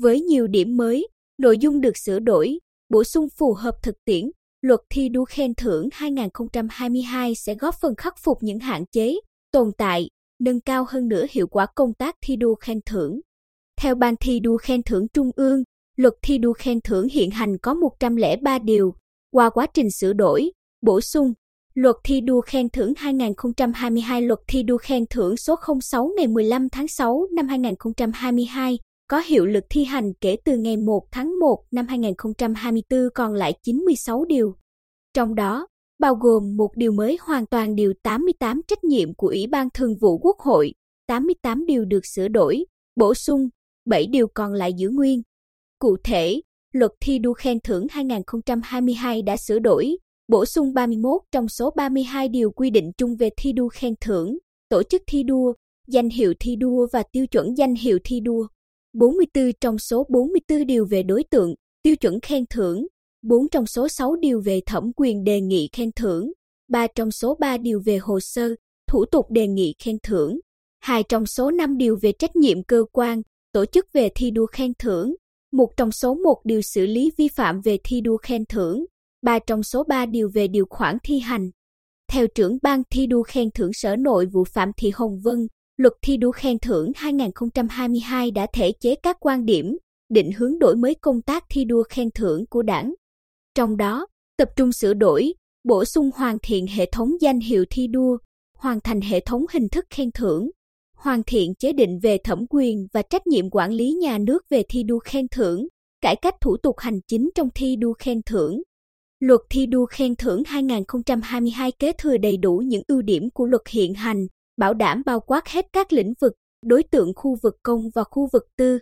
Với nhiều điểm mới, nội dung được sửa đổi, bổ sung phù hợp thực tiễn, luật thi đua khen thưởng 2022 sẽ góp phần khắc phục những hạn chế, tồn tại, nâng cao hơn nữa hiệu quả công tác thi đua khen thưởng. Theo Ban thi đua khen thưởng Trung ương, luật thi đua khen thưởng hiện hành có 103 điều. Qua quá trình sửa đổi, bổ sung, Luật thi đua khen thưởng 2022 Luật thi đua khen thưởng số 06 ngày 15 tháng 6 năm 2022 có hiệu lực thi hành kể từ ngày 1 tháng 1 năm 2024 còn lại 96 điều. Trong đó, bao gồm một điều mới hoàn toàn điều 88 trách nhiệm của Ủy ban Thường vụ Quốc hội, 88 điều được sửa đổi, bổ sung, 7 điều còn lại giữ nguyên. Cụ thể, Luật thi đua khen thưởng 2022 đã sửa đổi, bổ sung 31 trong số 32 điều quy định chung về thi đua khen thưởng, tổ chức thi đua, danh hiệu thi đua và tiêu chuẩn danh hiệu thi đua. 44 trong số 44 điều về đối tượng, tiêu chuẩn khen thưởng, 4 trong số 6 điều về thẩm quyền đề nghị khen thưởng, 3 trong số 3 điều về hồ sơ, thủ tục đề nghị khen thưởng, 2 trong số 5 điều về trách nhiệm cơ quan, tổ chức về thi đua khen thưởng, 1 trong số 1 điều xử lý vi phạm về thi đua khen thưởng, 3 trong số 3 điều về điều khoản thi hành. Theo trưởng ban thi đua khen thưởng Sở Nội vụ Phạm Thị Hồng Vân, Luật thi đua khen thưởng 2022 đã thể chế các quan điểm, định hướng đổi mới công tác thi đua khen thưởng của đảng. Trong đó, tập trung sửa đổi, bổ sung hoàn thiện hệ thống danh hiệu thi đua, hoàn thành hệ thống hình thức khen thưởng, hoàn thiện chế định về thẩm quyền và trách nhiệm quản lý nhà nước về thi đua khen thưởng, cải cách thủ tục hành chính trong thi đua khen thưởng, Luật thi đua khen thưởng 2022 kế thừa đầy đủ những ưu điểm của luật hiện hành, bảo đảm bao quát hết các lĩnh vực, đối tượng khu vực công và khu vực tư.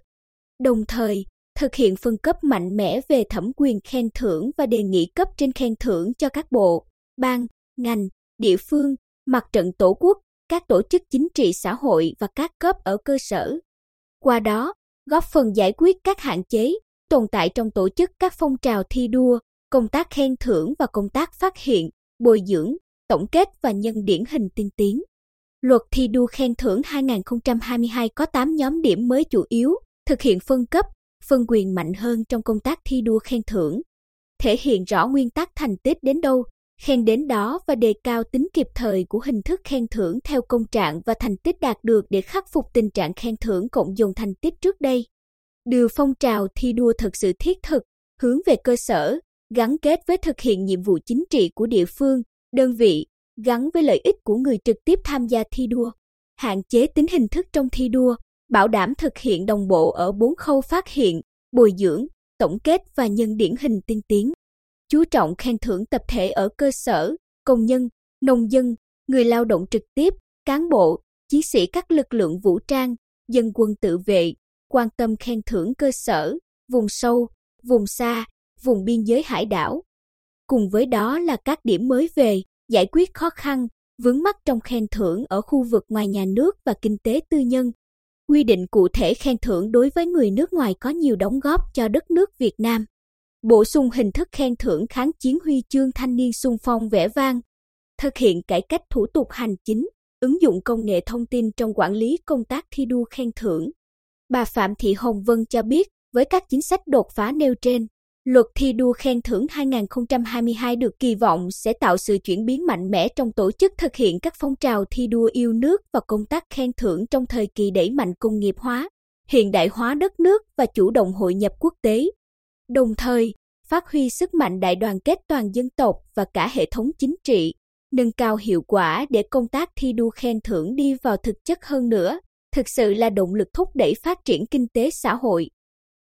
Đồng thời, thực hiện phân cấp mạnh mẽ về thẩm quyền khen thưởng và đề nghị cấp trên khen thưởng cho các bộ, ban, ngành, địa phương, mặt trận tổ quốc, các tổ chức chính trị xã hội và các cấp ở cơ sở. Qua đó, góp phần giải quyết các hạn chế, tồn tại trong tổ chức các phong trào thi đua, công tác khen thưởng và công tác phát hiện, bồi dưỡng, tổng kết và nhân điển hình tiên tiến. Luật thi đua khen thưởng 2022 có 8 nhóm điểm mới chủ yếu, thực hiện phân cấp, phân quyền mạnh hơn trong công tác thi đua khen thưởng. Thể hiện rõ nguyên tắc thành tích đến đâu, khen đến đó và đề cao tính kịp thời của hình thức khen thưởng theo công trạng và thành tích đạt được để khắc phục tình trạng khen thưởng cộng dồn thành tích trước đây. Đưa phong trào thi đua thực sự thiết thực, hướng về cơ sở, gắn kết với thực hiện nhiệm vụ chính trị của địa phương, đơn vị, gắn với lợi ích của người trực tiếp tham gia thi đua, hạn chế tính hình thức trong thi đua, bảo đảm thực hiện đồng bộ ở bốn khâu phát hiện, bồi dưỡng, tổng kết và nhân điển hình tiên tiến. Chú trọng khen thưởng tập thể ở cơ sở, công nhân, nông dân, người lao động trực tiếp, cán bộ, chiến sĩ các lực lượng vũ trang, dân quân tự vệ, quan tâm khen thưởng cơ sở, vùng sâu, vùng xa, vùng biên giới hải đảo. Cùng với đó là các điểm mới về giải quyết khó khăn, vướng mắc trong khen thưởng ở khu vực ngoài nhà nước và kinh tế tư nhân. Quy định cụ thể khen thưởng đối với người nước ngoài có nhiều đóng góp cho đất nước Việt Nam. Bổ sung hình thức khen thưởng kháng chiến huy chương thanh niên sung phong vẻ vang. Thực hiện cải cách thủ tục hành chính, ứng dụng công nghệ thông tin trong quản lý công tác thi đua khen thưởng. Bà Phạm Thị Hồng Vân cho biết, với các chính sách đột phá nêu trên, Luật thi đua khen thưởng 2022 được kỳ vọng sẽ tạo sự chuyển biến mạnh mẽ trong tổ chức thực hiện các phong trào thi đua yêu nước và công tác khen thưởng trong thời kỳ đẩy mạnh công nghiệp hóa, hiện đại hóa đất nước và chủ động hội nhập quốc tế. Đồng thời, phát huy sức mạnh đại đoàn kết toàn dân tộc và cả hệ thống chính trị, nâng cao hiệu quả để công tác thi đua khen thưởng đi vào thực chất hơn nữa, thực sự là động lực thúc đẩy phát triển kinh tế xã hội.